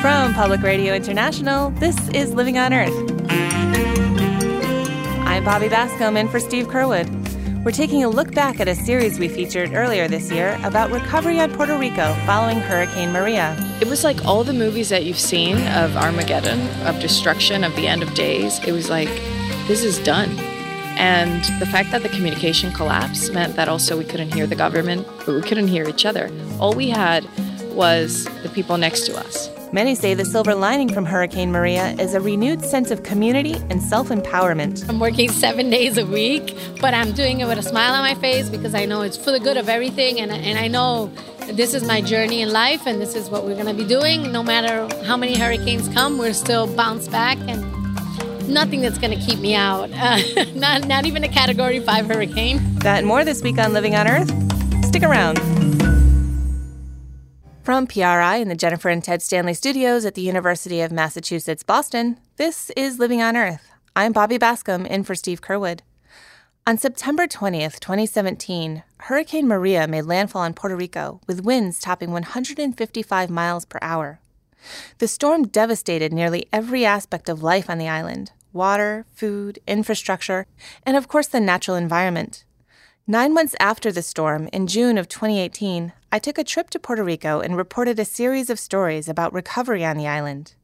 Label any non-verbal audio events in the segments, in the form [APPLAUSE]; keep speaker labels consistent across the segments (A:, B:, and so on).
A: From Public Radio International, this is Living on Earth. I'm Bobby Bascomb in for Steve Curwood. We're taking a look back at a series we featured earlier this year about recovery on Puerto Rico following Hurricane Maria.
B: It was like all the movies that you've seen of Armageddon, of destruction, of the end of days. It was like, this is done. And the fact that the communication collapsed meant that also we couldn't hear the government, but we couldn't hear each other. All we had was the people next to us.
A: Many say the silver lining from Hurricane Maria is a renewed sense of community and self empowerment.
C: I'm working seven days a week, but I'm doing it with a smile on my face because I know it's for the good of everything. And, and I know this is my journey in life and this is what we're going to be doing. No matter how many hurricanes come, we're still bounce back and nothing that's going to keep me out. Uh, [LAUGHS] not, not even a category five hurricane.
A: That and more this week on Living on Earth. Stick around. From PRI in the Jennifer and Ted Stanley studios at the University of Massachusetts Boston, this is Living on Earth. I'm Bobby Bascomb in for Steve Curwood. On September 20th, 2017, Hurricane Maria made landfall on Puerto Rico with winds topping 155 miles per hour. The storm devastated nearly every aspect of life on the island water, food, infrastructure, and of course the natural environment. Nine months after the storm, in June of 2018, I took a trip to Puerto Rico and reported a series of stories about recovery on the island.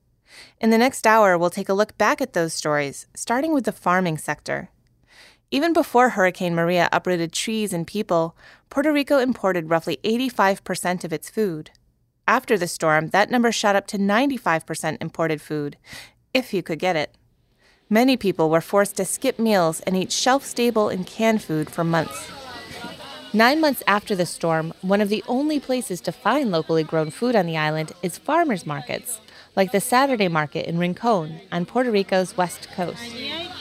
A: In the next hour, we'll take a look back at those stories, starting with the farming sector. Even before Hurricane Maria uprooted trees and people, Puerto Rico imported roughly 85% of its food. After the storm, that number shot up to 95% imported food, if you could get it. Many people were forced to skip meals and eat shelf stable and canned food for months. Nine months after the storm, one of the only places to find locally grown food on the island is farmers markets, like the Saturday market in Rincon on Puerto Rico's west coast.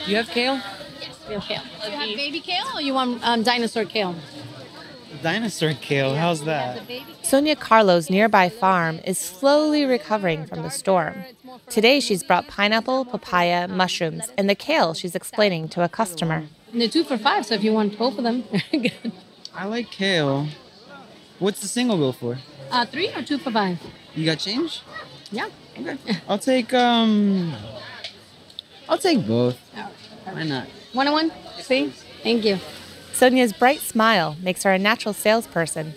D: You have kale?
C: Yes, we have kale. Do you have baby kale or you want um, dinosaur kale?
D: Dinosaur kale, how's that?
A: Sonia Carlo's nearby farm is slowly recovering from the storm. Today, she's brought pineapple, papaya, mushrooms, and the kale she's explaining to a customer.
C: And they're two for five, so if you want both of them, [LAUGHS] good.
D: I like kale. What's the single go for?
C: Uh, three or two for five?
D: You got change?
C: Yeah.
D: Okay. I'll take um I'll take both. Why not?
C: One on one? See? Thank you.
A: Sonia's bright smile makes her a natural salesperson.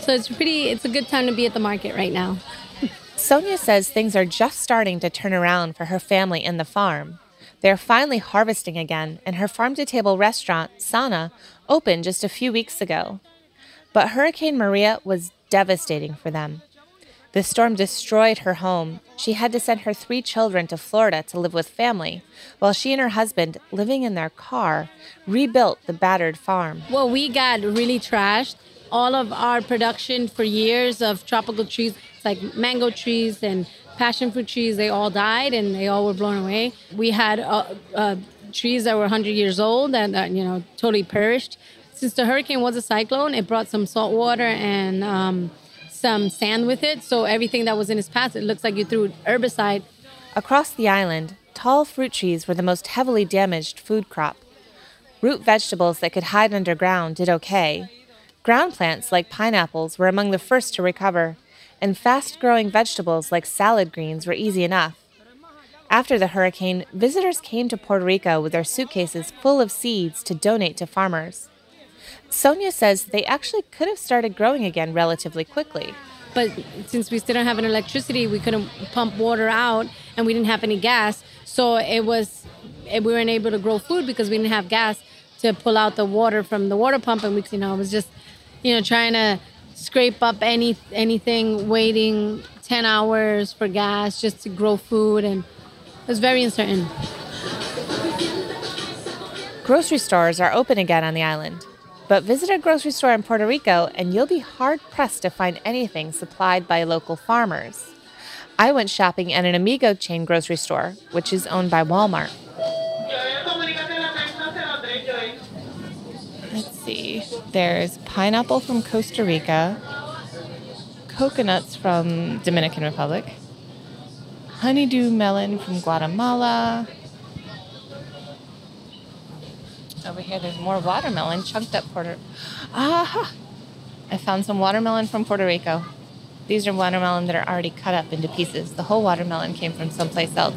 C: So it's pretty, it's a good time to be at the market right now. [LAUGHS]
A: Sonia says things are just starting to turn around for her family and the farm. They're finally harvesting again, and her farm to table restaurant, Sana, opened just a few weeks ago. But Hurricane Maria was devastating for them. The storm destroyed her home. She had to send her three children to Florida to live with family, while she and her husband, living in their car, rebuilt the battered farm.
C: Well, we got really trashed. All of our production for years of tropical trees, like mango trees and passion fruit trees, they all died and they all were blown away. We had a, uh, trees that were 100 years old that, uh, you know, totally perished. Since the hurricane was a cyclone, it brought some salt water and um, some sand with it. So everything that was in its path, it looks like you threw herbicide.
A: Across the island, tall fruit trees were the most heavily damaged food crop. Root vegetables that could hide underground did okay. Ground plants like pineapples were among the first to recover, and fast growing vegetables like salad greens were easy enough. After the hurricane, visitors came to Puerto Rico with their suitcases full of seeds to donate to farmers. Sonia says they actually could have started growing again relatively quickly.
C: But since we still don't have an electricity, we couldn't pump water out and we didn't have any gas. So it was, eh, we weren't able to grow food because we didn't have gas to pull out the water from the water pump. And we, you know, it was just, you know, trying to scrape up any anything, waiting 10 hours for gas just to grow food. And it was very uncertain.
A: Grocery stores are open again on the island. But visit a grocery store in Puerto Rico and you'll be hard pressed to find anything supplied by local farmers. I went shopping at an Amigo chain grocery store, which is owned by Walmart. Let's see. There's pineapple from Costa Rica, coconuts from Dominican Republic, honeydew melon from Guatemala, over here, there's more watermelon chunked up Puerto. Ah, I found some watermelon from Puerto Rico. These are watermelon that are already cut up into pieces. The whole watermelon came from someplace else.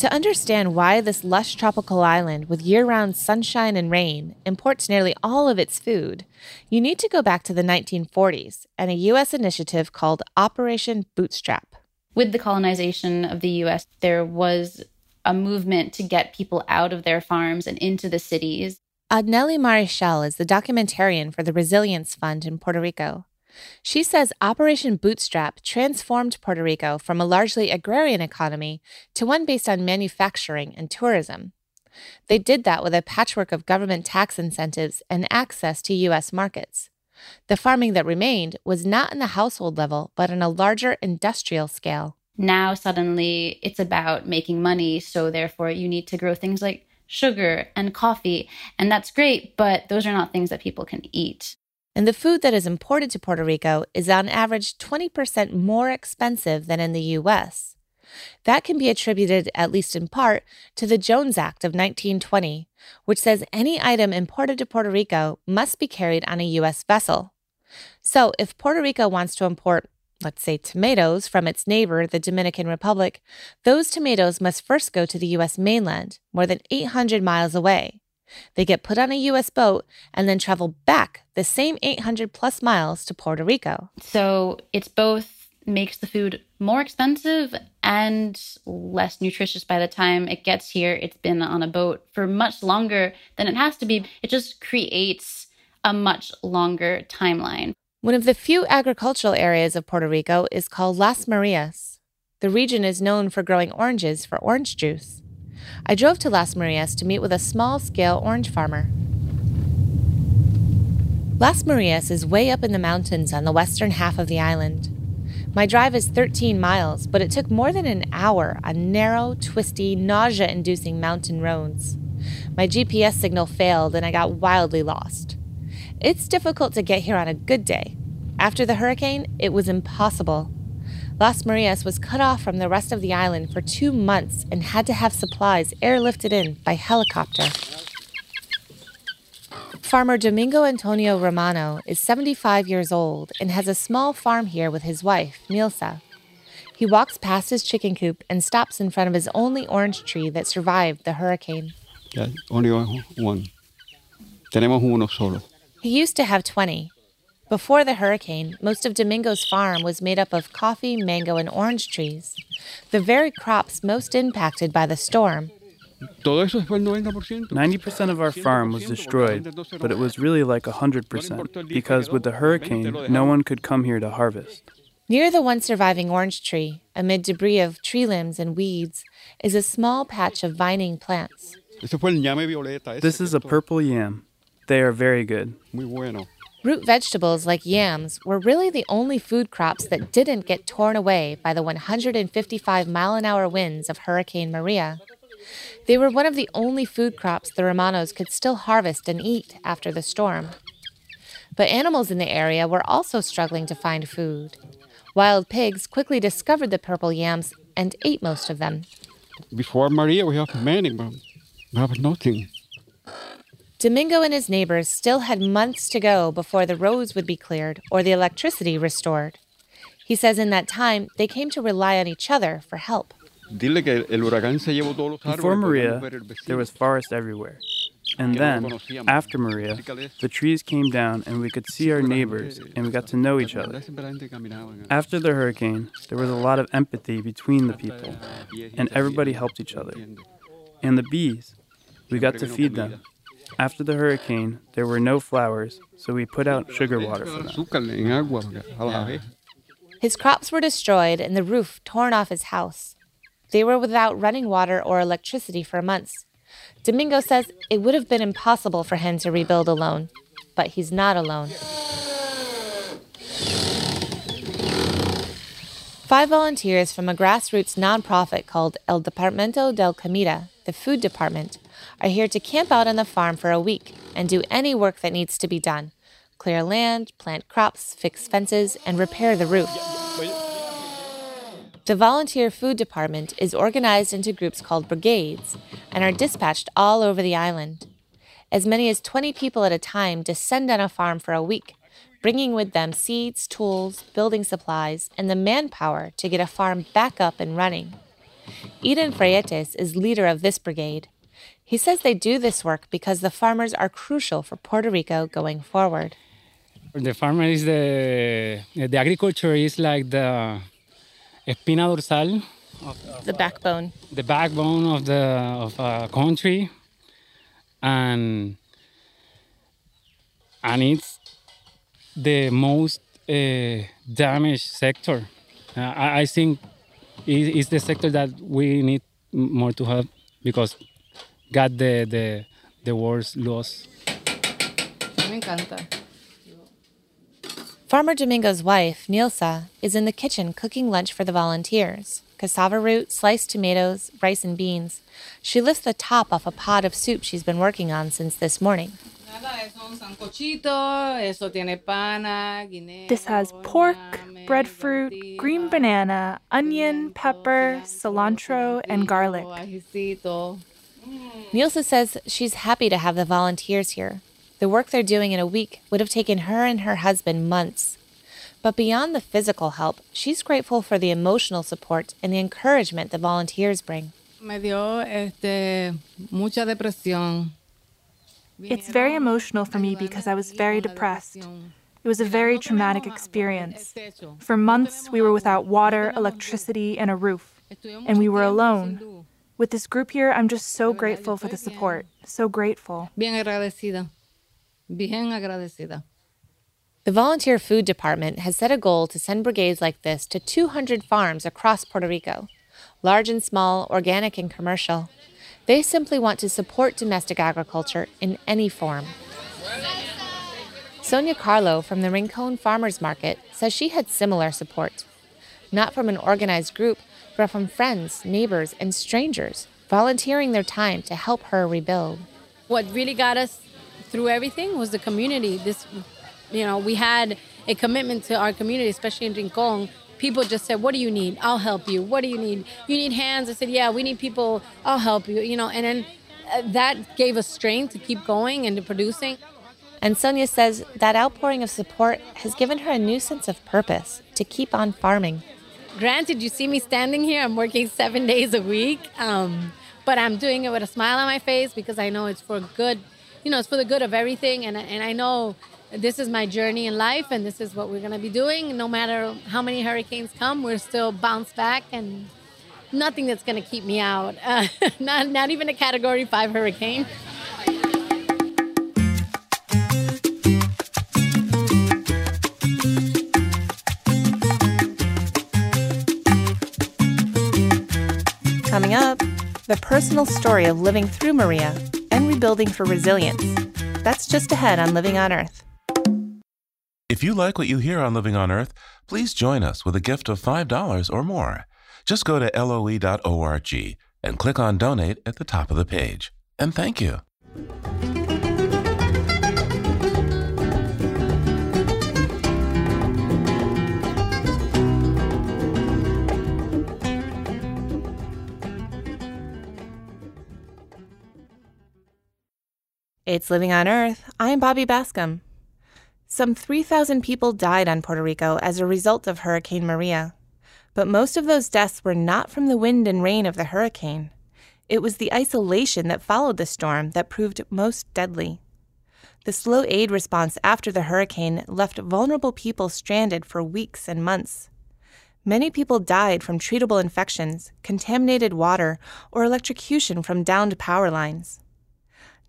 A: To understand why this lush tropical island with year round sunshine and rain imports nearly all of its food, you need to go back to the 1940s and a U.S. initiative called Operation Bootstrap.
E: With the colonization of the U.S., there was a movement to get people out of their farms and into the cities.
A: Adnelli Marichal is the documentarian for the Resilience Fund in Puerto Rico. She says Operation Bootstrap transformed Puerto Rico from a largely agrarian economy to one based on manufacturing and tourism. They did that with a patchwork of government tax incentives and access to U.S. markets. The farming that remained was not in the household level, but on a larger industrial scale.
E: Now, suddenly, it's about making money, so therefore, you need to grow things like sugar and coffee, and that's great, but those are not things that people can eat
A: and the food that is imported to Puerto Rico is on average 20% more expensive than in the U.S. That can be attributed, at least in part, to the Jones Act of 1920, which says any item imported to Puerto Rico must be carried on a U.S. vessel. So, if Puerto Rico wants to import, let's say, tomatoes from its neighbor, the Dominican Republic, those tomatoes must first go to the U.S. mainland, more than 800 miles away. They get put on a U.S. boat and then travel back the same 800 plus miles to Puerto Rico.
E: So it's both makes the food more expensive and less nutritious by the time it gets here. It's been on a boat for much longer than it has to be. It just creates a much longer timeline.
A: One of the few agricultural areas of Puerto Rico is called Las Marias. The region is known for growing oranges for orange juice. I drove to Las Marias to meet with a small scale orange farmer. Las Marias is way up in the mountains on the western half of the island. My drive is 13 miles, but it took more than an hour on narrow, twisty, nausea inducing mountain roads. My GPS signal failed and I got wildly lost. It's difficult to get here on a good day. After the hurricane, it was impossible. Las Marias was cut off from the rest of the island for two months and had to have supplies airlifted in by helicopter. Farmer Domingo Antonio Romano is 75 years old and has a small farm here with his wife, Nilsa. He walks past his chicken coop and stops in front of his only orange tree that survived the hurricane.
F: Yeah, only one. Tenemos uno solo.
A: He used to have 20, before the hurricane, most of Domingo's farm was made up of coffee, mango, and orange trees, the very crops most impacted by the storm.
G: 90% of our farm was destroyed, but it was really like 100% because with the hurricane, no one could come here to harvest.
A: Near the one surviving orange tree, amid debris of tree limbs and weeds, is a small patch of vining plants.
G: This is a purple yam. They are very good.
A: Root vegetables like yams were really the only food crops that didn't get torn away by the 155 mile an hour winds of Hurricane Maria. They were one of the only food crops the Romanos could still harvest and eat after the storm. But animals in the area were also struggling to find food. Wild pigs quickly discovered the purple yams and ate most of them.
F: Before Maria, we have many, but we have nothing.
A: Domingo and his neighbors still had months to go before the roads would be cleared or the electricity restored. He says in that time, they came to rely on each other for help.
G: Before Maria, there was forest everywhere. And then, after Maria, the trees came down and we could see our neighbors and we got to know each other. After the hurricane, there was a lot of empathy between the people, and everybody helped each other. And the bees, we got to feed them after the hurricane, there were no flowers, so we put out sugar water for them.
A: His crops were destroyed and the roof torn off his house. They were without running water or electricity for months. Domingo says it would have been impossible for him to rebuild alone, but he's not alone. Five volunteers from a grassroots nonprofit called El Departamento del Comida, the food department, are here to camp out on the farm for a week and do any work that needs to be done clear land, plant crops, fix fences, and repair the roof. The volunteer food department is organized into groups called brigades and are dispatched all over the island. As many as 20 people at a time descend on a farm for a week, bringing with them seeds, tools, building supplies, and the manpower to get a farm back up and running. Eden Freyetes is leader of this brigade. He says they do this work because the farmers are crucial for Puerto Rico going forward.
F: The farmer is the the agriculture is like the espina dorsal,
A: The backbone.
F: the backbone of the of a country, and and it's the most uh, damaged sector. Uh, I, I think it- it's the sector that we need more to help because got the the the worst loss.
B: Me encanta.
A: Farmer Domingo's wife, Nilsa, is in the kitchen cooking lunch for the volunteers cassava root, sliced tomatoes, rice, and beans. She lifts the top off a pot of soup she's been working on since this morning.
H: This has pork, breadfruit, green banana, onion, pepper, cilantro, and garlic. Mm.
A: Nilsa says she's happy to have the volunteers here. The work they're doing in a week would have taken her and her husband months. But beyond the physical help, she's grateful for the emotional support and the encouragement the volunteers bring.
I: Me dio este, mucha depresión.
H: It's very emotional for me because I was very depressed. It was a very traumatic experience. For months, we were without water, electricity, and a roof, and we were alone. With this group here, I'm just so grateful for the support. So grateful.
A: The Volunteer Food Department has set a goal to send brigades like this to 200 farms across Puerto Rico, large and small, organic and commercial. They simply want to support domestic agriculture in any form. Sonia Carlo from the Rincon Farmers Market says she had similar support. Not from an organized group, but from friends, neighbors, and strangers volunteering their time to help her rebuild.
C: What really got us through everything was the community. This, you know, we had a commitment to our community, especially in Rincon. People just said, "What do you need? I'll help you. What do you need? You need hands." I said, "Yeah, we need people. I'll help you." You know, and then uh, that gave us strength to keep going and to producing.
A: And Sonia says that outpouring of support has given her a new sense of purpose to keep on farming.
C: Granted, you see me standing here. I'm working seven days a week, um, but I'm doing it with a smile on my face because I know it's for good. You know, it's for the good of everything, and and I know this is my journey in life, and this is what we're gonna be doing. No matter how many hurricanes come, we're still bounce back, and nothing that's gonna keep me out. Uh, [LAUGHS] not not even a Category Five hurricane.
A: Coming up, the personal story of living through Maria and rebuilding for resilience. That's just ahead on Living on Earth.
J: If you like what you hear on Living on Earth, please join us with a gift of $5 or more. Just go to loe.org and click on Donate at the top of the page. And thank you.
A: It's Living on Earth. I'm Bobby Bascomb. Some 3,000 people died on Puerto Rico as a result of Hurricane Maria. But most of those deaths were not from the wind and rain of the hurricane. It was the isolation that followed the storm that proved most deadly. The slow aid response after the hurricane left vulnerable people stranded for weeks and months. Many people died from treatable infections, contaminated water, or electrocution from downed power lines.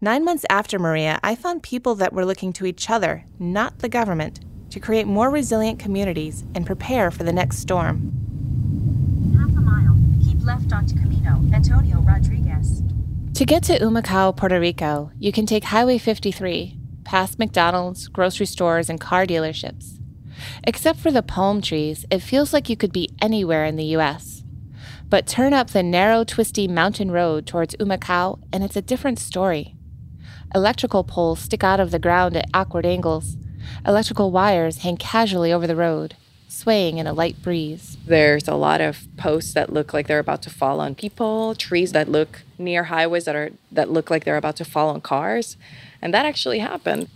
A: Nine months after Maria, I found people that were looking to each other, not the government, to create more resilient communities and prepare for the next storm.
K: Half a mile. Keep left onto Camino Antonio Rodriguez.
A: To get to Humacao, Puerto Rico, you can take Highway 53, past McDonald's, grocery stores, and car dealerships. Except for the palm trees, it feels like you could be anywhere in the U.S. But turn up the narrow, twisty mountain road towards Humacao, and it's a different story. Electrical poles stick out of the ground at awkward angles. Electrical wires hang casually over the road, swaying in a light breeze.
B: There's a lot of posts that look like they're about to fall on people, trees that look near highways that are that look like they're about to fall on cars, and that actually happened.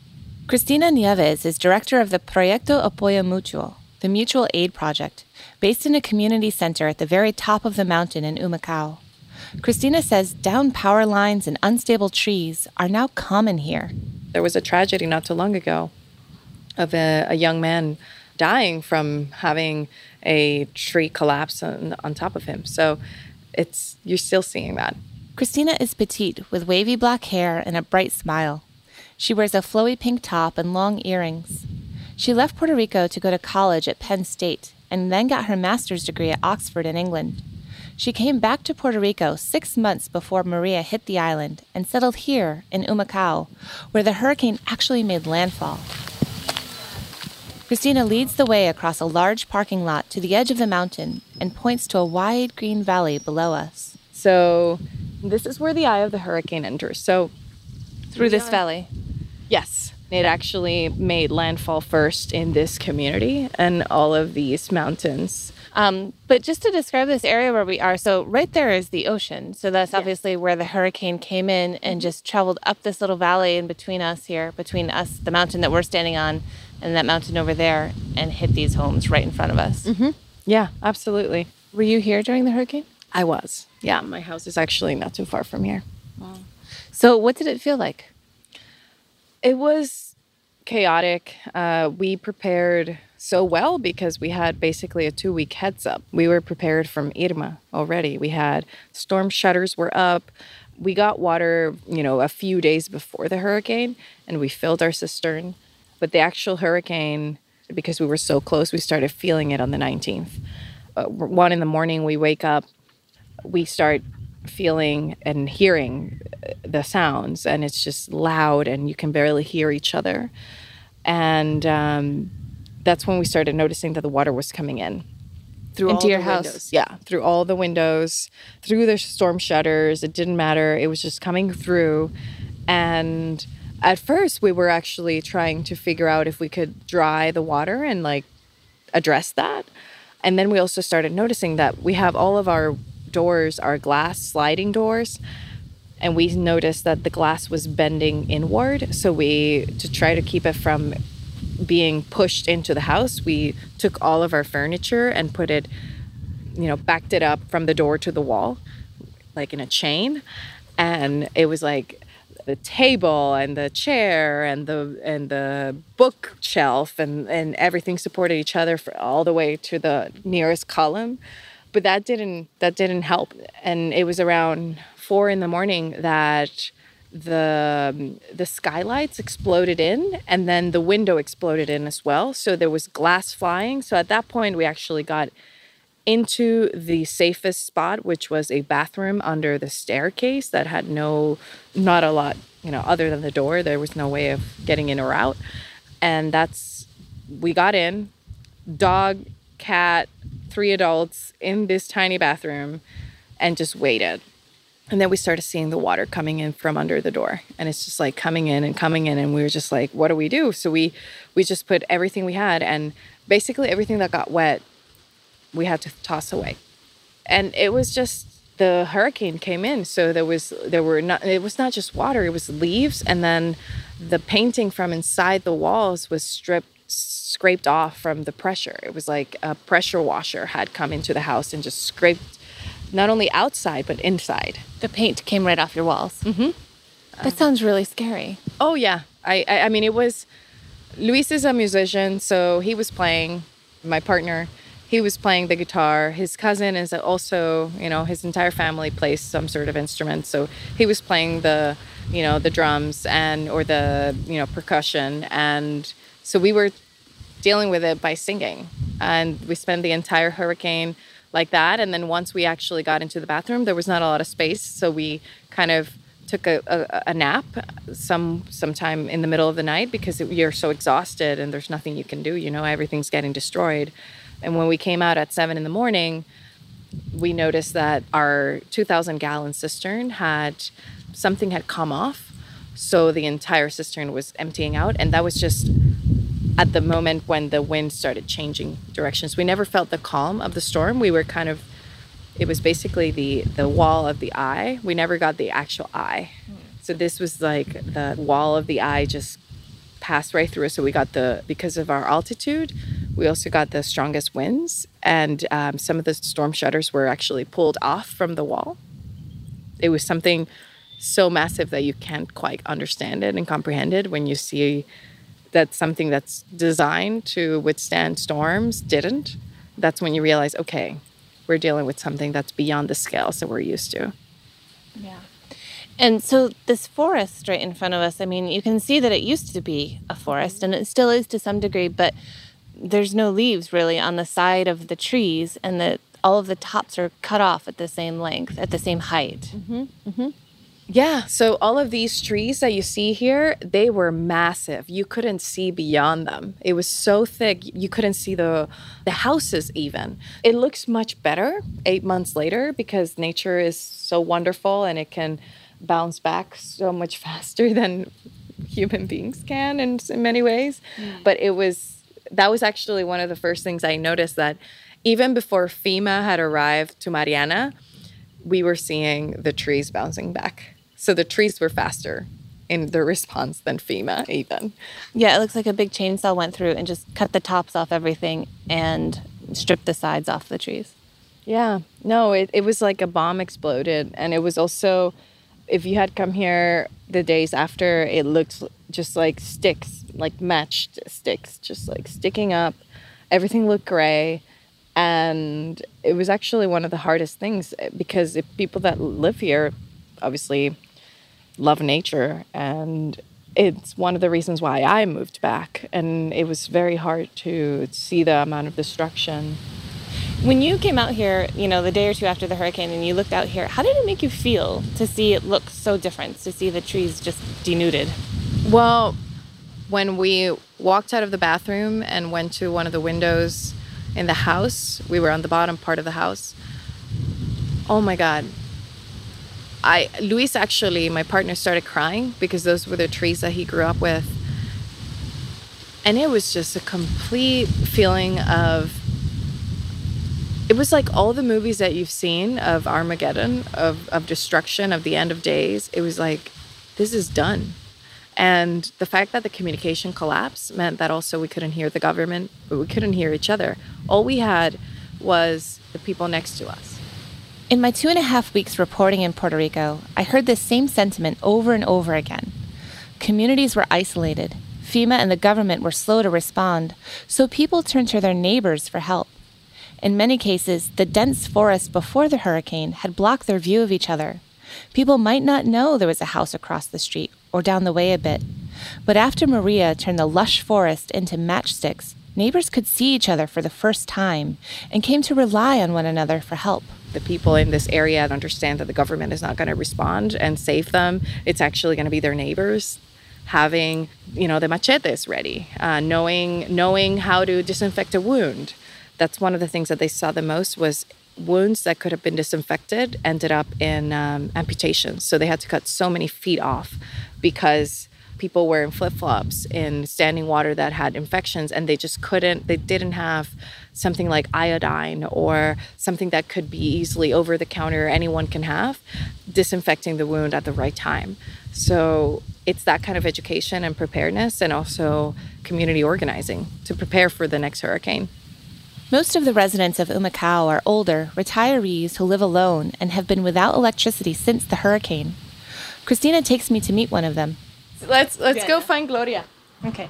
A: Cristina Nieves is director of the Proyecto Apoyo Mutuo, the mutual aid project, based in a community center at the very top of the mountain in Humacao. Cristina says down power lines and unstable trees are now common here.
B: There was a tragedy not too long ago of a, a young man dying from having a tree collapse on, on top of him. So it's you're still seeing that.
A: Christina is petite with wavy black hair and a bright smile. She wears a flowy pink top and long earrings. She left Puerto Rico to go to college at Penn State and then got her master's degree at Oxford in England. She came back to Puerto Rico six months before Maria hit the island and settled here in Humacao, where the hurricane actually made landfall. Christina leads the way across a large parking lot to the edge of the mountain and points to a wide green valley below us.
B: So, this is where the eye of the hurricane enters. So,
A: through this valley?
B: Yes. It actually made landfall first in this community and all of these mountains.
A: Um, but just to describe this area where we are, so right there is the ocean. So that's obviously where the hurricane came in and just traveled up this little valley in between us here, between us, the mountain that we're standing on, and that mountain over there, and hit these homes right in front of us.
B: Mm-hmm. Yeah, absolutely.
A: Were you here during the hurricane?
B: I was. Yeah, my house is actually not too far from here.
A: Wow. So, what did it feel like?
B: It was chaotic. Uh, we prepared so well because we had basically a two week heads up. We were prepared from Irma already. We had storm shutters were up. We got water, you know, a few days before the hurricane and we filled our cistern. But the actual hurricane, because we were so close, we started feeling it on the 19th. Uh, one in the morning, we wake up, we start feeling and hearing the sounds, and it's just loud, and you can barely hear each other. And um, that's when we started noticing that the water was coming in
A: through into your
B: windows.
A: house.
B: Yeah, through all the windows, through the storm shutters. It didn't matter. It was just coming through, and at first we were actually trying to figure out if we could dry the water and like address that. And then we also started noticing that we have all of our doors are glass sliding doors and we noticed that the glass was bending inward. So we to try to keep it from being pushed into the house we took all of our furniture and put it you know backed it up from the door to the wall like in a chain. And it was like the table and the chair and the and the bookshelf and and everything supported each other all the way to the nearest column but that didn't that didn't help. And it was around four in the morning that the um, the skylights exploded in and then the window exploded in as well. So there was glass flying. So at that point we actually got into the safest spot which was a bathroom under the staircase that had no not a lot you know other than the door. There was no way of getting in or out. And that's we got in. Dog cat three adults in this tiny bathroom and just waited. And then we started seeing the water coming in from under the door. And it's just like coming in and coming in. And we were just like what do we do? So we we just put everything we had. And basically everything that got wet we had to toss away. And it was just the hurricane came in. So there was there were not it was not just water. It was leaves. And then the painting from inside the walls was stripped scraped off from the pressure it was like a pressure washer had come into the house and just scraped not only outside but inside
A: The paint came right off your walls.
B: mm-hmm.
A: That sounds really scary.
B: Oh yeah, I, I I mean it was. Luis is a musician, so he was playing. My partner, he was playing the guitar. His cousin is also, you know, his entire family plays some sort of instrument, so he was playing the, you know, the drums and or the you know percussion, and so we were dealing with it by singing, and we spent the entire hurricane like that. And then once we actually got into the bathroom, there was not a lot of space, so we kind of took a, a, a nap some sometime in the middle of the night because it, you're so exhausted and there's nothing you can do. You know, everything's getting destroyed. And when we came out at seven in the morning, we noticed that our 2,000 gallon cistern had something had come off, so the entire cistern was emptying out, and that was just at the moment when the wind started changing directions. We never felt the calm of the storm. We were kind of it was basically the the wall of the eye. We never got the actual eye. So this was like the wall of the eye just passed right through us. So we got the, because of our altitude, we also got the strongest winds. And um, some of the storm shutters were actually pulled off from the wall. It was something so massive that you can't quite understand it and comprehend it when you see that something that's designed to withstand storms didn't. That's when you realize, okay, we're dealing with something that's beyond the scales that we're used to.
A: Yeah. And so this forest right in front of us, I mean, you can see that it used to be a forest and it still is to some degree, but there's no leaves really on the side of the trees and that all of the tops are cut off at the same length, at the same height.
B: Mm-hmm. Mm-hmm. Yeah, so all of these trees that you see here, they were massive. You couldn't see beyond them. It was so thick, you couldn't see the the houses even. It looks much better 8 months later because nature is so wonderful and it can bounce back so much [LAUGHS] faster than human beings can in, in many ways. Mm. But it was that was actually one of the first things I noticed that even before FEMA had arrived to Mariana, we were seeing the trees bouncing back so the trees were faster in their response than FEMA even.
A: Yeah, it looks like a big chainsaw went through and just cut the tops off everything and stripped the sides off the trees.
B: Yeah, no, it, it was like a bomb exploded. And it was also, if you had come here the days after, it looked just like sticks, like matched sticks, just like sticking up. Everything looked gray. And it was actually one of the hardest things because if people that live here, obviously, love nature and it's one of the reasons why I moved back and it was very hard to see the amount of destruction.
A: When you came out here, you know, the day or two after the hurricane and you looked out here, how did it make you feel to see it look so different, to see the trees just denuded?
B: Well, when we walked out of the bathroom and went to one of the windows in the house, we were on the bottom part of the house. Oh my god, I Luis actually, my partner started crying because those were the trees that he grew up with. And it was just a complete feeling of it was like all the movies that you've seen of Armageddon, of, of destruction, of the end of days. It was like, this is done. And the fact that the communication collapsed meant that also we couldn't hear the government, but we couldn't hear each other. All we had was the people next to us.
A: In my two and a half weeks reporting in Puerto Rico, I heard this same sentiment over and over again. Communities were isolated. FEMA and the government were slow to respond, so people turned to their neighbors for help. In many cases, the dense forest before the hurricane had blocked their view of each other. People might not know there was a house across the street or down the way a bit. But after Maria turned the lush forest into matchsticks, neighbors could see each other for the first time and came to rely on one another for help
B: the people in this area and understand that the government is not going to respond and save them. It's actually going to be their neighbors having, you know, the machetes ready, uh, knowing knowing how to disinfect a wound. That's one of the things that they saw the most was wounds that could have been disinfected ended up in um, amputations. So they had to cut so many feet off because people were in flip flops in standing water that had infections and they just couldn't, they didn't have something like iodine or something that could be easily over the counter anyone can have, disinfecting the wound at the right time. So it's that kind of education and preparedness and also community organizing to prepare for the next hurricane.
A: Most of the residents of Humacao are older, retirees who live alone and have been without electricity since the hurricane. Christina takes me to meet one of them.
B: Let's let's yeah. go find Gloria.
A: Okay.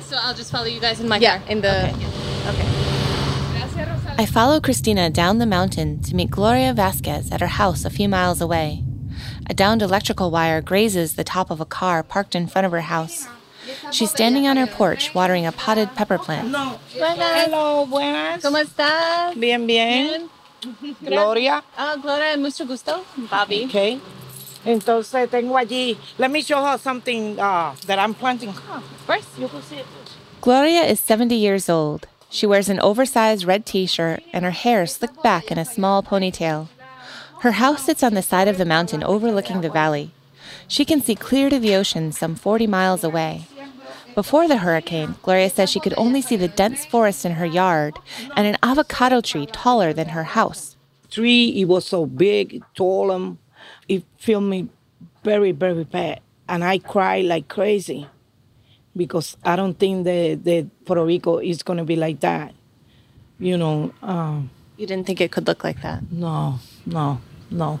A: So I'll just follow you guys in my
B: yeah,
A: car.
B: in the
A: okay. okay. I follow Christina down the mountain to meet Gloria Vasquez at her house a few miles away. A downed electrical wire grazes the top of a car parked in front of her house. She's standing on her porch watering a potted pepper plant.
L: Hello, buenas.
A: ¿Cómo estás?
L: Bien, bien. Gloria.
A: Ah, Gloria, mucho gusto. Bobby.
L: Okay. Entonces tengo allí. Let me show her something uh, that I'm planting.
A: Of course. You can see it. Gloria is 70 years old. She wears an oversized red t shirt and her hair slicked back in a small ponytail. Her house sits on the side of the mountain overlooking the valley. She can see clear to the ocean some 40 miles away. Before the hurricane, Gloria says she could only see the dense forest in her yard and an avocado tree taller than her house.
L: Tree, it was so big, tall, and it filled me very, very bad. And I cried like crazy. because I don't think that, that Puerto Rico is going to be like that. You know. Um,
A: you didn't think it could look like that?
L: No, no, no.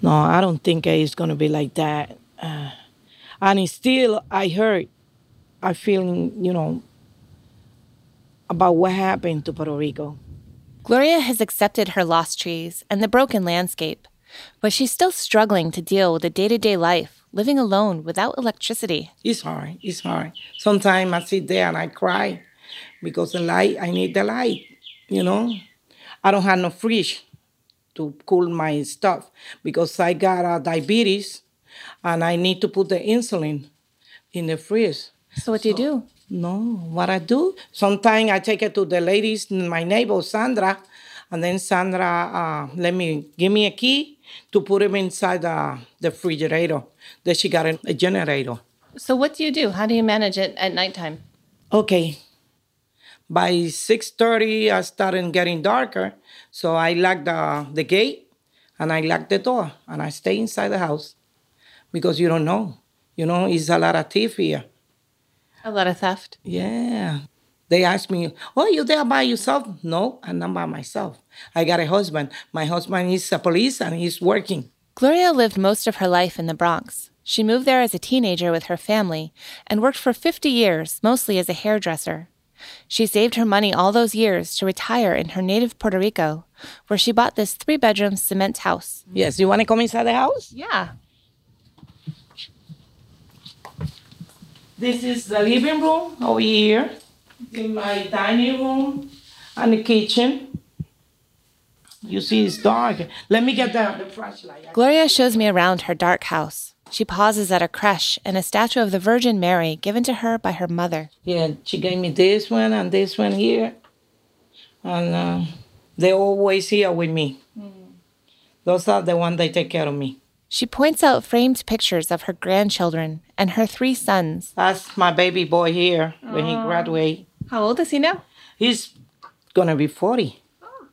L: No, I don't think it's going to be like that. Uh, and still, I heard, I feeling, you know, about what happened to Puerto Rico.
A: Gloria has accepted her lost trees and the broken landscape, but she's still struggling to deal with the day to day life, living alone without electricity.
L: It's hard. It's hard. Sometimes I sit there and I cry because the light, I need the light, you know? I don't have no fridge to cool my stuff because I got uh, diabetes and I need to put the insulin in the fridge.
A: So, what do you do?
L: No, what I do? Sometimes I take it to the ladies, my neighbor Sandra, and then Sandra uh, let me give me a key to put him inside the, the refrigerator. Then she got a, generator.
A: So, what do you do? How do you manage it at nighttime?
L: Okay. By 6.30, I started getting darker. So I lock the, the gate and I lock the door and I stay inside the house because you don't know. You know, it's a lot of thief here.
A: A lot of theft?
L: Yeah. They ask me, Oh, you there by yourself? No, I'm not by myself. I got a husband. My husband is a police and he's working.
A: Gloria lived most of her life in the Bronx. She moved there as a teenager with her family and worked for 50 years, mostly as a hairdresser. She saved her money all those years to retire in her native Puerto Rico, where she bought this three bedroom cement house.
L: Yes, you want to come inside the house?
A: Yeah.
L: This is the living room over here, in my dining room, and the kitchen. You see, it's dark. Let me get the, the flashlight.
A: Gloria shows me around her dark house. She pauses at a creche and a statue of the Virgin Mary given to her by her mother.
L: Yeah, she gave me this one and this one here. And uh, they're always here with me. Mm. Those are the ones that take care of me.
A: She points out framed pictures of her grandchildren and her three sons.
L: That's my baby boy here when he graduate.
A: How old is he now?
L: He's gonna be 40. Oh.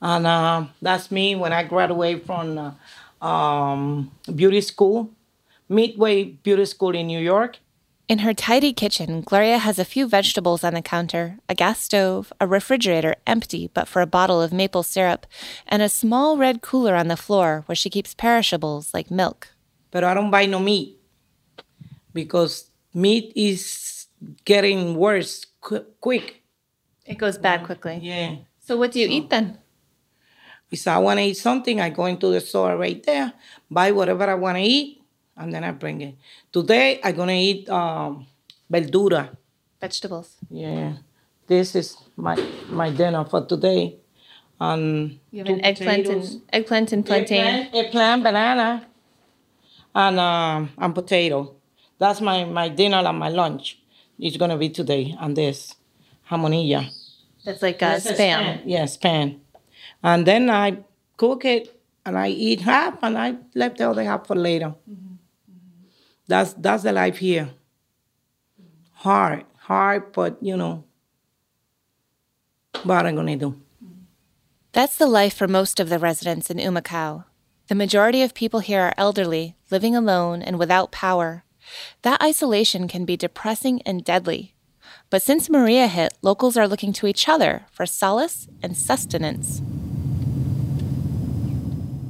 L: And uh, that's me when I graduate from uh, um, beauty school, Midway Beauty School in New York.
A: In her tidy kitchen, Gloria has a few vegetables on the counter, a gas stove, a refrigerator empty but for a bottle of maple syrup, and a small red cooler on the floor where she keeps perishables like milk.
L: But I don't buy no meat because meat is getting worse qu- quick.
A: It goes bad quickly.
L: Yeah.
A: So what do you so, eat then?
L: If I want to eat something, I go into the store right there, buy whatever I want to eat, and then I bring it. Today I'm gonna eat um, verdura.
A: Vegetables.
L: Yeah, this is my my dinner for today. Um,
A: you have an eggplant and eggplant and plantain.
L: Eggplant, eggplant banana, and um, and potato. That's my my dinner and my lunch. It's gonna be today and this jamonilla.
A: That's like a spam. spam.
L: Yeah, spam. And then I cook it and I eat half and I left the other half for later. Mm-hmm. That's that's the life here. Hard, hard, but you know, what I'm gonna do.
A: That's the life for most of the residents in Humacao. The majority of people here are elderly, living alone and without power. That isolation can be depressing and deadly. But since Maria hit, locals are looking to each other for solace and sustenance.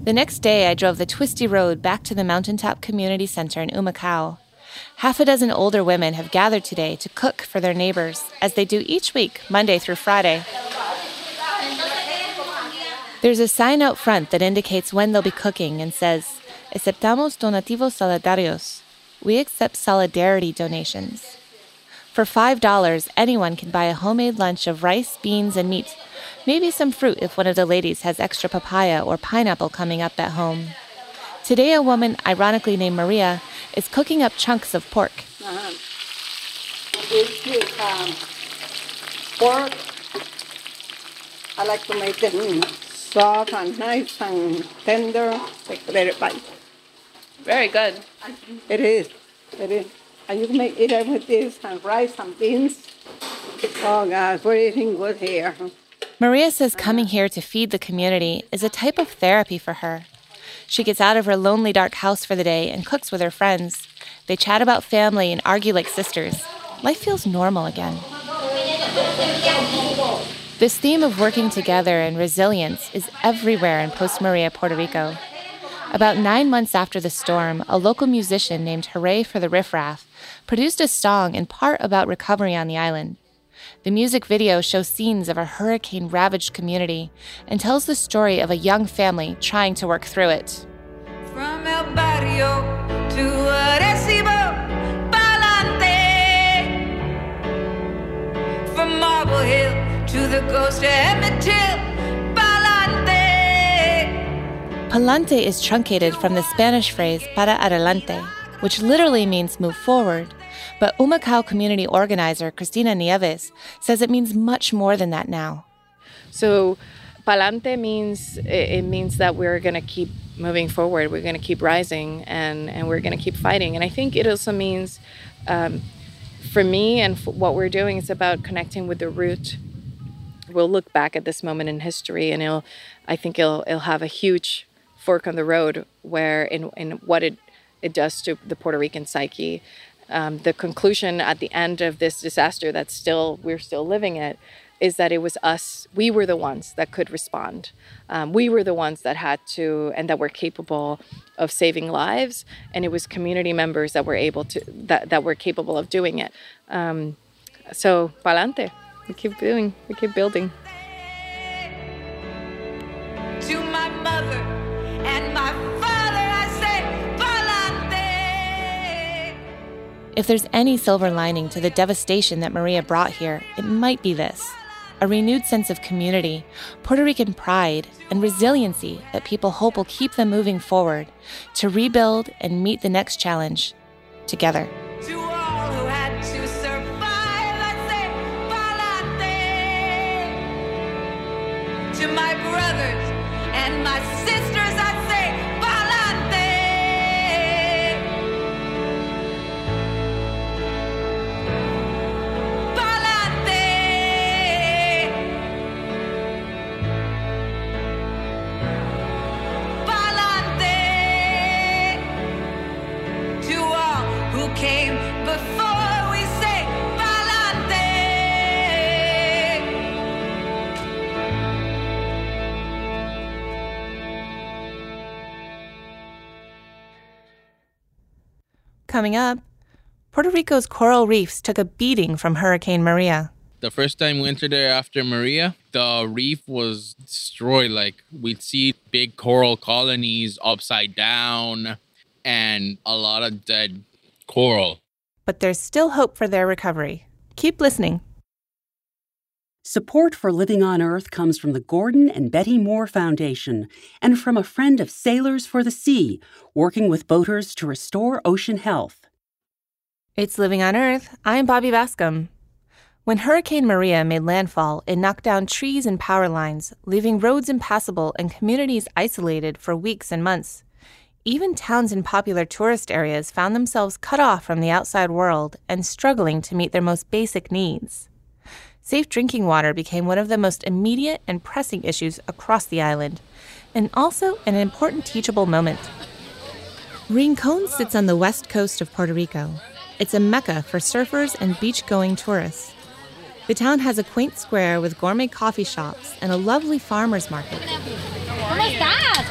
A: The next day, I drove the twisty road back to the Mountaintop Community Center in Humacao. Half a dozen older women have gathered today to cook for their neighbors, as they do each week, Monday through Friday. There's a sign out front that indicates when they'll be cooking and says, Aceptamos donativos solidarios. We accept solidarity donations. For $5, anyone can buy a homemade lunch of rice, beans, and meat Maybe some fruit if one of the ladies has extra papaya or pineapple coming up at home. Today, a woman, ironically named Maria, is cooking up chunks of pork.
M: Uh-huh. Um, pork. I like to make it soft and nice and tender, like very bite.
A: Very good.
M: It is. It is. And you can make it with this and rice and beans. Oh gosh, we're eating good here.
A: Maria says coming here to feed the community is a type of therapy for her. She gets out of her lonely, dark house for the day and cooks with her friends. They chat about family and argue like sisters. Life feels normal again. This theme of working together and resilience is everywhere in Post Maria, Puerto Rico. About nine months after the storm, a local musician named Hurray for the Riff Raff produced a song in part about recovery on the island. The music video shows scenes of a hurricane ravaged community and tells the story of a young family trying to work through it.
N: From El Barrio to Arecibo, Palante. From Marble Hill to the coast of Emmett Palante
A: is truncated from the Spanish phrase para adelante, which literally means move forward. But Humacao community organizer Cristina Nieves says it means much more than that now.
B: So, palante means it means that we're going to keep moving forward. We're going to keep rising, and and we're going to keep fighting. And I think it also means, um, for me and what we're doing, it's about connecting with the root. We'll look back at this moment in history, and it'll, I think it'll it'll have a huge fork on the road where in in what it it does to the Puerto Rican psyche. Um, the conclusion at the end of this disaster that's still we're still living it is that it was us we were the ones that could respond. Um, we were the ones that had to and that were capable of saving lives and it was community members that were able to that, that were capable of doing it. Um, so palante. We keep doing we keep building.
N: To my mother and my father, I say, Palante.
A: If there's any silver lining to the devastation that Maria brought here, it might be this a renewed sense of community, Puerto Rican pride, and resiliency that people hope will keep them moving forward to rebuild and meet the next challenge together.
N: To all who had to survive, say, To my brothers and my sisters, I
A: Coming up, Puerto Rico's coral reefs took a beating from Hurricane Maria.
O: The first time we went there after Maria, the reef was destroyed. Like we'd see big coral colonies upside down and a lot of dead coral.
A: But there's still hope for their recovery. Keep listening.
P: Support for Living on Earth comes from the Gordon and Betty Moore Foundation and from a friend of Sailors for the Sea, working with boaters to restore ocean health.
A: It's Living on Earth. I'm Bobby Bascomb. When Hurricane Maria made landfall, it knocked down trees and power lines, leaving roads impassable and communities isolated for weeks and months. Even towns in popular tourist areas found themselves cut off from the outside world and struggling to meet their most basic needs. Safe drinking water became one of the most immediate and pressing issues across the island, and also an important teachable moment. Rincon sits on the west coast of Puerto Rico. It's a mecca for surfers and beach going tourists. The town has a quaint square with gourmet coffee shops and a lovely farmer's market.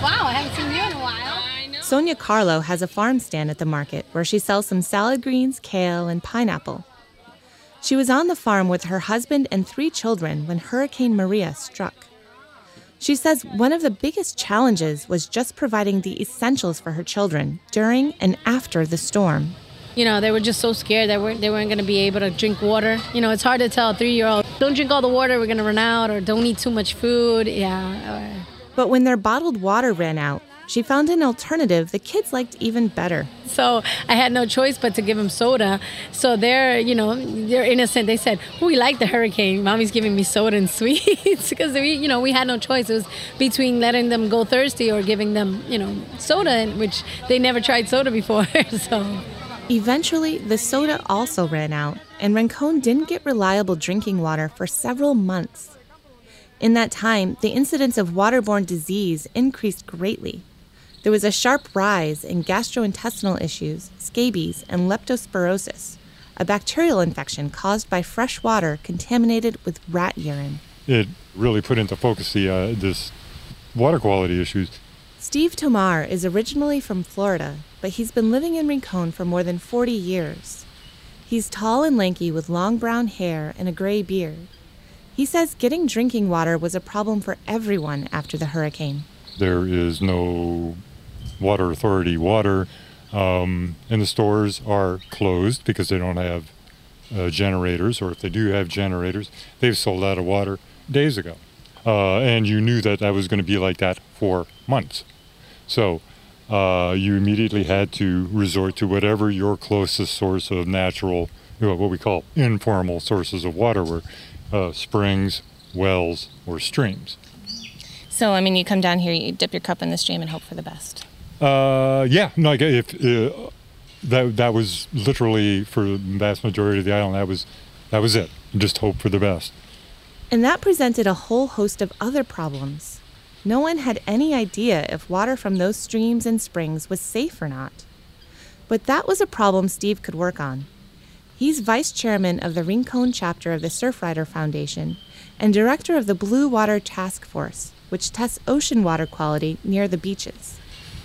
C: Wow, I haven't seen you in a while.
A: Sonia Carlo has a farm stand at the market where she sells some salad greens, kale, and pineapple. She was on the farm with her husband and three children when Hurricane Maria struck. She says one of the biggest challenges was just providing the essentials for her children during and after the storm.
C: You know, they were just so scared that weren't, they weren't going to be able to drink water. You know, it's hard to tell a three year old, don't drink all the water, we're going to run out, or don't eat too much food. Yeah.
A: But when their bottled water ran out, she found an alternative the kids liked even better.
C: So I had no choice but to give them soda. So they're, you know, they're innocent. They said, "We like the hurricane. Mommy's giving me soda and [LAUGHS] sweets because we, you know, we had no choice. It was between letting them go thirsty or giving them, you know, soda, which they never tried soda before. [LAUGHS] so
A: Eventually, the soda also ran out, and Rincon didn't get reliable drinking water for several months. In that time, the incidence of waterborne disease increased greatly. There was a sharp rise in gastrointestinal issues, scabies, and leptospirosis, a bacterial infection caused by fresh water contaminated with rat urine.
Q: It really put into focus the uh, this water quality issues.
A: Steve Tamar is originally from Florida, but he's been living in Rincon for more than 40 years. He's tall and lanky with long brown hair and a gray beard. He says getting drinking water was a problem for everyone after the hurricane.
Q: There is no water authority water, um, and the stores are closed because they don't have uh, generators, or if they do have generators, they've sold out of water days ago. Uh, and you knew that that was going to be like that for months. So uh, you immediately had to resort to whatever your closest source of natural, you know, what we call informal sources of water were uh, springs, wells, or streams.
A: So, I mean, you come down here, you dip your cup in the stream and hope for the best.
Q: Uh, yeah, no, if uh, that that was literally for the vast majority of the island, that was that was it. Just hope for the best.
A: And that presented a whole host of other problems. No one had any idea if water from those streams and springs was safe or not. But that was a problem Steve could work on. He's vice chairman of the Rincon chapter of the Surfrider Foundation and director of the Blue Water Task Force, which tests ocean water quality near the beaches.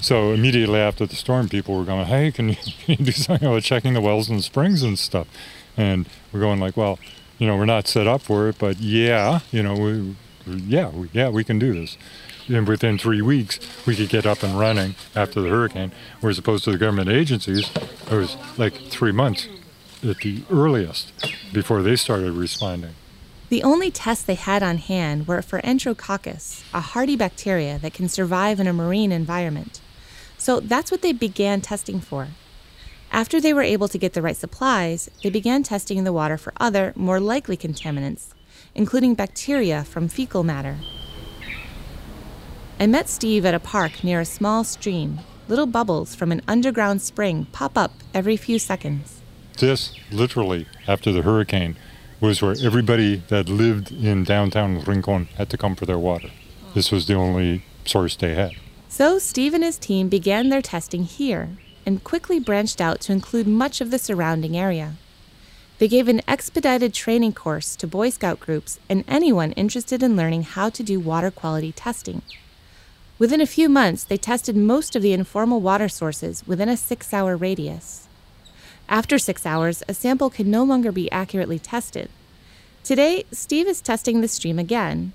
Q: So immediately after the storm, people were going, "Hey, can you, [LAUGHS] can you do something about checking the wells and springs and stuff?" And we're going like, "Well, you know, we're not set up for it, but yeah, you know, we, yeah, we, yeah, we can do this." And within three weeks, we could get up and running after the hurricane. Whereas opposed to the government agencies, it was like three months at the earliest before they started responding.
A: The only tests they had on hand were for Enterococcus, a hardy bacteria that can survive in a marine environment. So that's what they began testing for. After they were able to get the right supplies, they began testing the water for other, more likely contaminants, including bacteria from fecal matter. I met Steve at a park near a small stream. Little bubbles from an underground spring pop up every few seconds.
Q: This, literally, after the hurricane, was where everybody that lived in downtown Rincon had to come for their water. This was the only source they had.
A: So Steve and his team began their testing here and quickly branched out to include much of the surrounding area. They gave an expedited training course to Boy Scout groups and anyone interested in learning how to do water quality testing. Within a few months, they tested most of the informal water sources within a six hour radius. After six hours, a sample could no longer be accurately tested. Today, Steve is testing the stream again.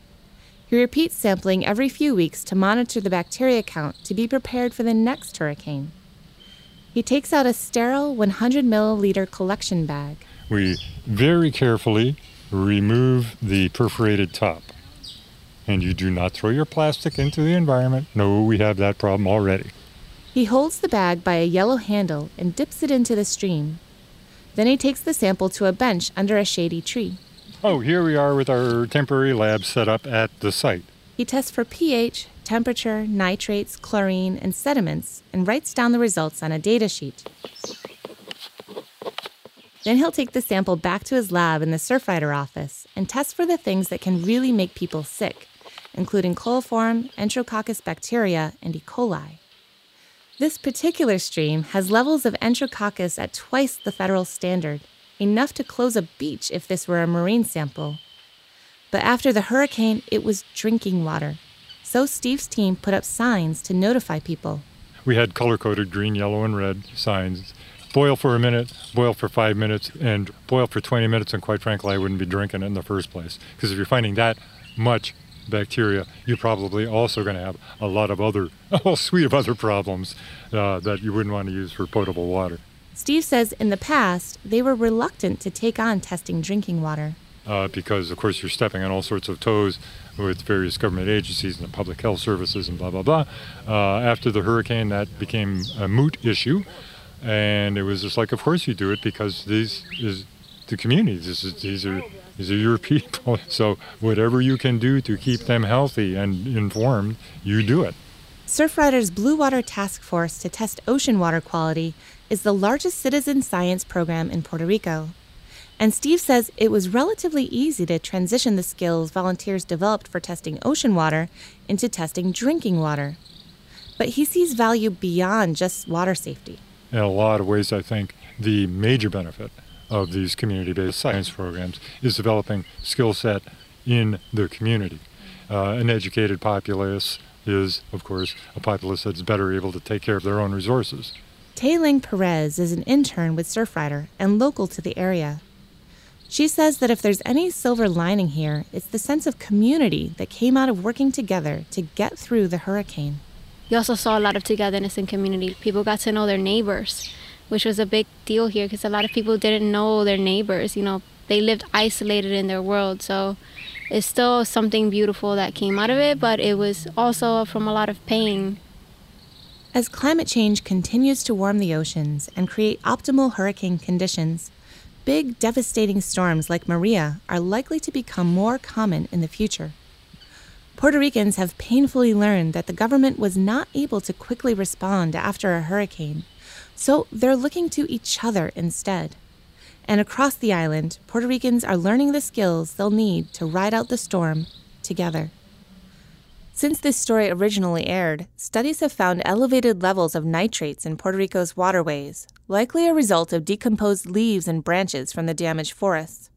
A: He repeats sampling every few weeks to monitor the bacteria count to be prepared for the next hurricane. He takes out a sterile 100 milliliter collection bag.
Q: We very carefully remove the perforated top. And you do not throw your plastic into the environment. No, we have that problem already.
A: He holds the bag by a yellow handle and dips it into the stream. Then he takes the sample to a bench under a shady tree.
Q: Oh, here we are with our temporary lab set up at the site.
A: He tests for pH, temperature, nitrates, chlorine, and sediments and writes down the results on a data sheet. Then he'll take the sample back to his lab in the Surfrider office and test for the things that can really make people sick, including coliform, enterococcus bacteria, and E. coli. This particular stream has levels of enterococcus at twice the federal standard, enough to close a beach if this were a marine sample. But after the hurricane, it was drinking water. So Steve's team put up signs to notify people.
Q: We had color coded green, yellow, and red signs. Boil for a minute, boil for five minutes, and boil for 20 minutes. And quite frankly, I wouldn't be drinking it in the first place. Because if you're finding that much bacteria, you're probably also going to have a lot of other, [LAUGHS] a whole suite of other problems uh, that you wouldn't want to use for potable water.
A: Steve says in the past, they were reluctant to take on testing drinking water.
Q: Uh, because, of course, you're stepping on all sorts of toes with various government agencies and the public health services and blah, blah, blah. Uh, after the hurricane, that became a moot issue. And it was just like, of course you do it because these is the community. This is, these are these are your [LAUGHS] people. So whatever you can do to keep them healthy and informed, you do it.
A: Surfrider's Blue Water Task Force to test ocean water quality is the largest citizen science program in Puerto Rico. And Steve says it was relatively easy to transition the skills volunteers developed for testing ocean water into testing drinking water. But he sees value beyond just water safety.
Q: In a lot of ways, I think the major benefit of these community based science programs is developing skill set in the community. Uh, an educated populace is, of course, a populace that's better able to take care of their own resources.
A: Tayling Perez is an intern with Surfrider and local to the area. She says that if there's any silver lining here, it's the sense of community that came out of working together to get through the hurricane.
R: You also saw a lot of togetherness in community. People got to know their neighbors, which was a big deal here because a lot of people didn't know their neighbors. You know, they lived isolated in their world. So it's still something beautiful that came out of it, but it was also from a lot of pain.
A: As climate change continues to warm the oceans and create optimal hurricane conditions, big, devastating storms like Maria are likely to become more common in the future. Puerto Ricans have painfully learned that the government was not able to quickly respond after a hurricane, so they're looking to each other instead. And across the island, Puerto Ricans are learning the skills they'll need to ride out the storm together. Since this story originally aired, studies have found elevated levels of nitrates in Puerto Rico's waterways, likely a result of decomposed leaves and branches from the damaged forests.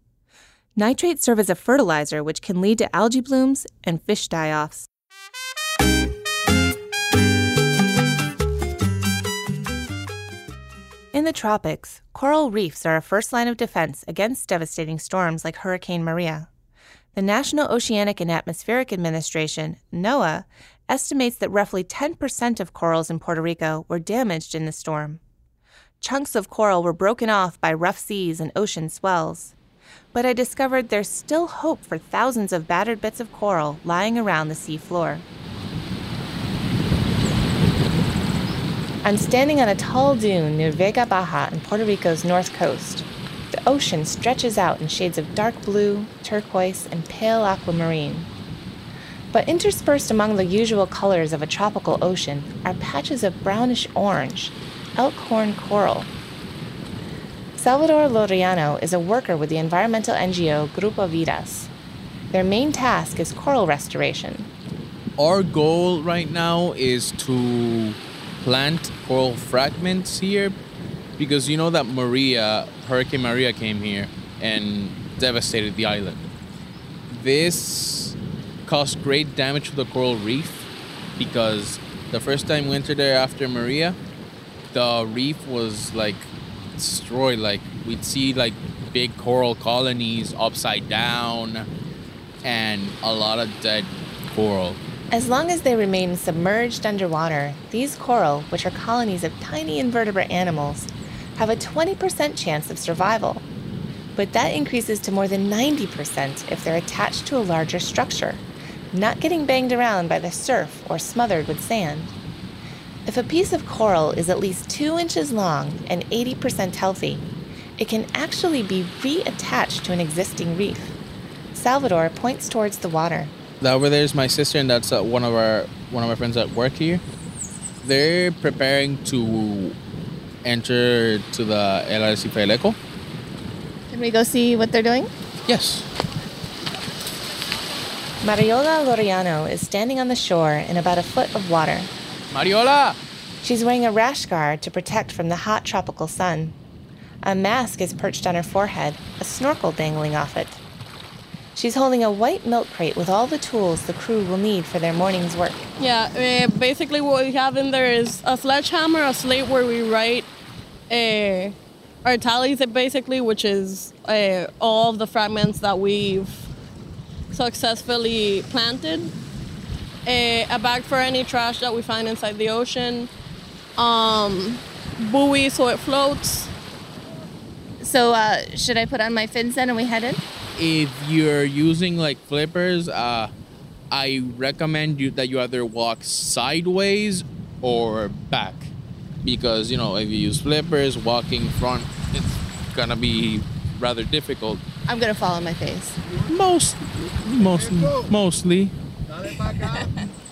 A: Nitrates serve as a fertilizer which can lead to algae blooms and fish die offs. In the tropics, coral reefs are a first line of defense against devastating storms like Hurricane Maria. The National Oceanic and Atmospheric Administration, NOAA, estimates that roughly 10% of corals in Puerto Rico were damaged in the storm. Chunks of coral were broken off by rough seas and ocean swells. But I discovered there's still hope for thousands of battered bits of coral lying around the sea floor. I'm standing on a tall dune near Vega Baja in Puerto Rico's north coast. The ocean stretches out in shades of dark blue, turquoise, and pale aquamarine. But interspersed among the usual colors of a tropical ocean are patches of brownish orange, elkhorn coral. Salvador Loriano is a worker with the environmental NGO Grupo Vidas. Their main task is coral restoration.
O: Our goal right now is to plant coral fragments here because you know that Maria, Hurricane Maria came here and devastated the island. This caused great damage to the coral reef because the first time we entered there after Maria, the reef was like destroyed. Like we'd see like big coral colonies upside down and a lot of dead coral.
A: As long as they remain submerged underwater, these coral, which are colonies of tiny invertebrate animals, have a 20% chance of survival. But that increases to more than 90% if they're attached to a larger structure, not getting banged around by the surf or smothered with sand. If a piece of coral is at least 2 inches long and 80% healthy, it can actually be reattached to an existing reef. Salvador points towards the water.
O: That over there is my sister, and that's uh, one of our one of my friends that work here. They're preparing to enter to the El Arcipelago.
A: Can we go see what they're doing?
O: Yes.
A: Mariola Loriano is standing on the shore in about a foot of water.
O: Mariola!
A: She's wearing a rash guard to protect from the hot tropical sun. A mask is perched on her forehead, a snorkel dangling off it. She's holding a white milk crate with all the tools the crew will need for their morning's work.
S: Yeah, uh, basically what we have in there is a sledgehammer, a slate where we write uh, our tallies, basically, which is uh, all of the fragments that we've successfully planted. a bag for any trash that we find inside the ocean. Um, buoy so it floats.
A: So, uh, should I put on my fins then and we head in?
O: if you're using like flippers, uh, I recommend you that you either walk sideways or back because you know if you use flippers, walking front, it's gonna be rather difficult.
A: I'm gonna fall on my face.
O: Most, most, mostly.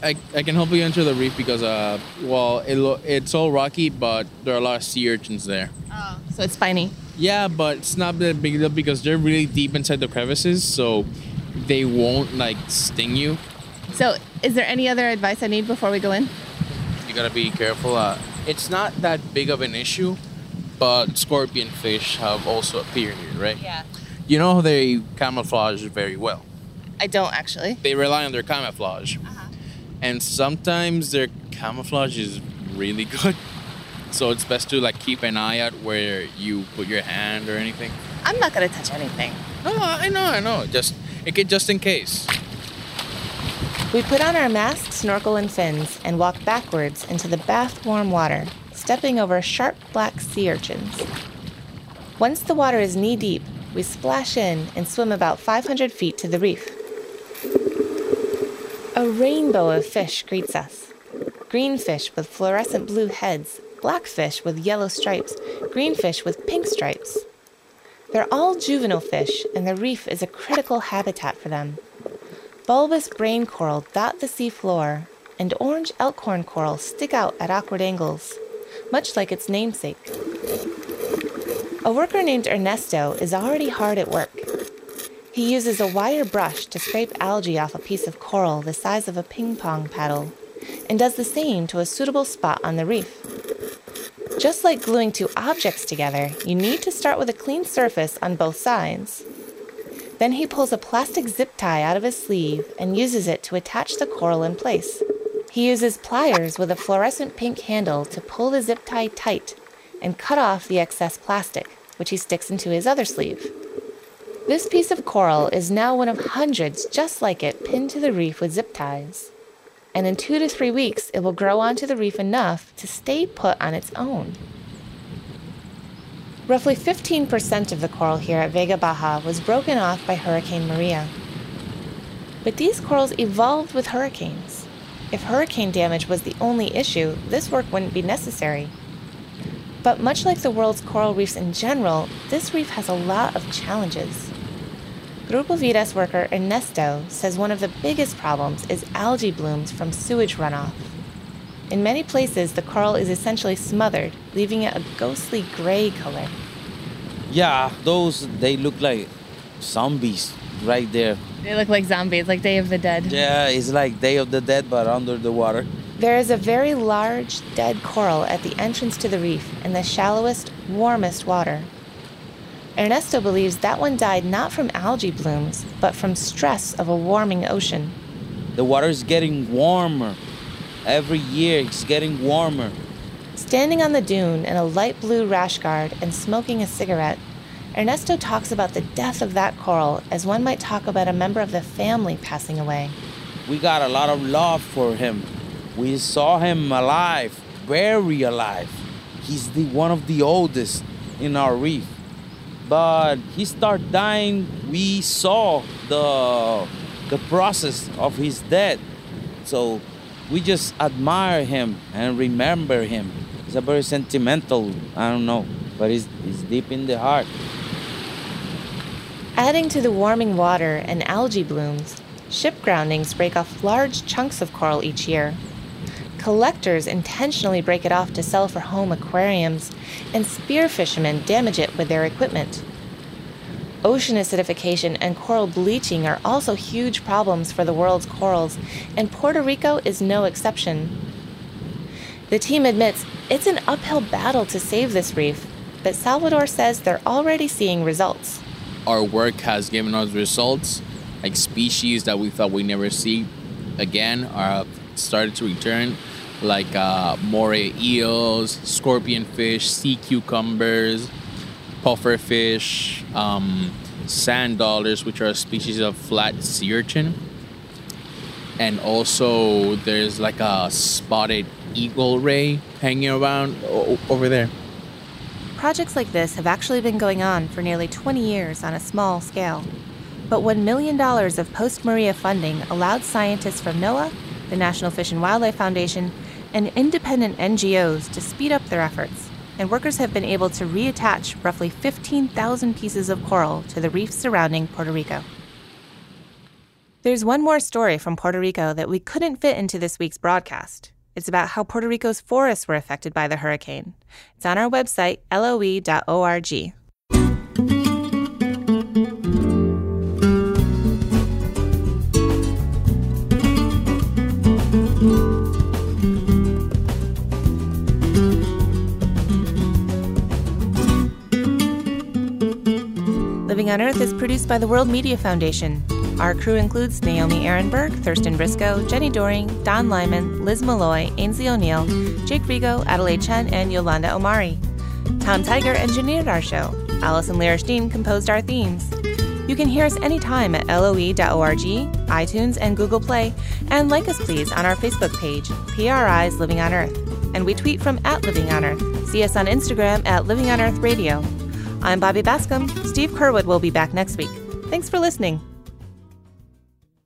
O: I, I can help you enter the reef because uh well it lo- it's all rocky but there are a lot of sea urchins there.
A: Oh, so it's spiny.
O: Yeah, but it's not that big deal because they're really deep inside the crevices, so they won't like sting you.
A: So, is there any other advice I need before we go in?
O: You gotta be careful. Uh, it's not that big of an issue, but scorpion fish have also appeared here, right?
A: Yeah.
O: You know they camouflage very well.
A: I don't actually.
O: They rely on their camouflage, uh-huh. and sometimes their camouflage is really good. So it's best to like keep an eye out where you put your hand or anything.
A: I'm not gonna touch anything.
O: No, I know, I know. Just it could just in case.
A: We put on our mask, snorkel, and fins and walk backwards into the bath warm water, stepping over sharp black sea urchins. Once the water is knee deep, we splash in and swim about 500 feet to the reef. A rainbow of fish greets us green fish with fluorescent blue heads, black fish with yellow stripes, green fish with pink stripes. They're all juvenile fish, and the reef is a critical habitat for them. Bulbous brain coral dot the sea floor, and orange elkhorn coral stick out at awkward angles, much like its namesake. A worker named Ernesto is already hard at work. He uses a wire brush to scrape algae off a piece of coral the size of a ping pong paddle, and does the same to a suitable spot on the reef. Just like gluing two objects together, you need to start with a clean surface on both sides. Then he pulls a plastic zip tie out of his sleeve and uses it to attach the coral in place. He uses pliers with a fluorescent pink handle to pull the zip tie tight and cut off the excess plastic, which he sticks into his other sleeve. This piece of coral is now one of hundreds just like it pinned to the reef with zip ties. And in two to three weeks, it will grow onto the reef enough to stay put on its own. Roughly 15% of the coral here at Vega Baja was broken off by Hurricane Maria. But these corals evolved with hurricanes. If hurricane damage was the only issue, this work wouldn't be necessary. But much like the world's coral reefs in general, this reef has a lot of challenges. Grupo Vidas worker Ernesto says one of the biggest problems is algae blooms from sewage runoff. In many places, the coral is essentially smothered, leaving it a ghostly gray color.
T: Yeah, those they look like zombies right there.
A: They look like zombies, like Day of the Dead.
T: Yeah, it's like Day of the Dead but under the water.
A: There is a very large, dead coral at the entrance to the reef in the shallowest, warmest water. Ernesto believes that one died not from algae blooms, but from stress of a warming ocean.
T: The water is getting warmer. Every year it's getting warmer.
A: Standing on the dune in a light blue rash guard and smoking a cigarette, Ernesto talks about the death of that coral as one might talk about a member of the family passing away.
T: We got a lot of love for him. We saw him alive, very alive. He's the one of the oldest in our reef. But he started dying. We saw the the process of his death. So we just admire him and remember him. It's a very sentimental, I don't know, but it's, it's deep in the heart.
A: Adding to the warming water and algae blooms, ship groundings break off large chunks of coral each year. Collectors intentionally break it off to sell for home aquariums, and spear fishermen damage it with their equipment. Ocean acidification and coral bleaching are also huge problems for the world's corals, and Puerto Rico is no exception. The team admits it's an uphill battle to save this reef, but Salvador says they're already seeing results.
O: Our work has given us results, like species that we thought we'd never see again are started to return, like uh, moray eels, scorpion fish, sea cucumbers, puffer fish, um, sand dollars, which are a species of flat sea urchin. And also, there's like a spotted eagle ray hanging around o- over there.
A: Projects like this have actually been going on for nearly 20 years on a small scale. But $1 million of post Maria funding allowed scientists from NOAA, the National Fish and Wildlife Foundation, and independent NGOs to speed up their efforts, and workers have been able to reattach roughly 15,000 pieces of coral to the reefs surrounding Puerto Rico. There's one more story from Puerto Rico that we couldn't fit into this week's broadcast. It's about how Puerto Rico's forests were affected by the hurricane. It's on our website, loe.org. Living on Earth is produced by the World Media Foundation. Our crew includes Naomi Arenberg, Thurston Briscoe, Jenni Doering, Don Lyman, Liz Malloy, Aynsley O'Neill, Jake Rego, Adelaide Chen, and Yolanda Omari. Tom Tiger engineered our show. Allison Lirish Dean composed our themes. You can hear us anytime at loe.org, iTunes, and Google Play, and like us please on our Facebook page, PRI's Living on Earth. And we tweet from at Living on Earth. See us on Instagram at Living on Earth Radio. I'm Bobby Bascomb. Steve Curwood will be back next week. Thanks for listening.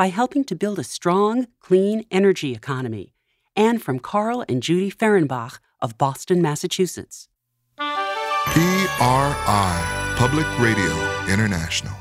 P: by helping to build a strong, clean energy economy, and from Carl and Judy Ferenbach of Boston, Massachusetts.
U: PRI, Public Radio International.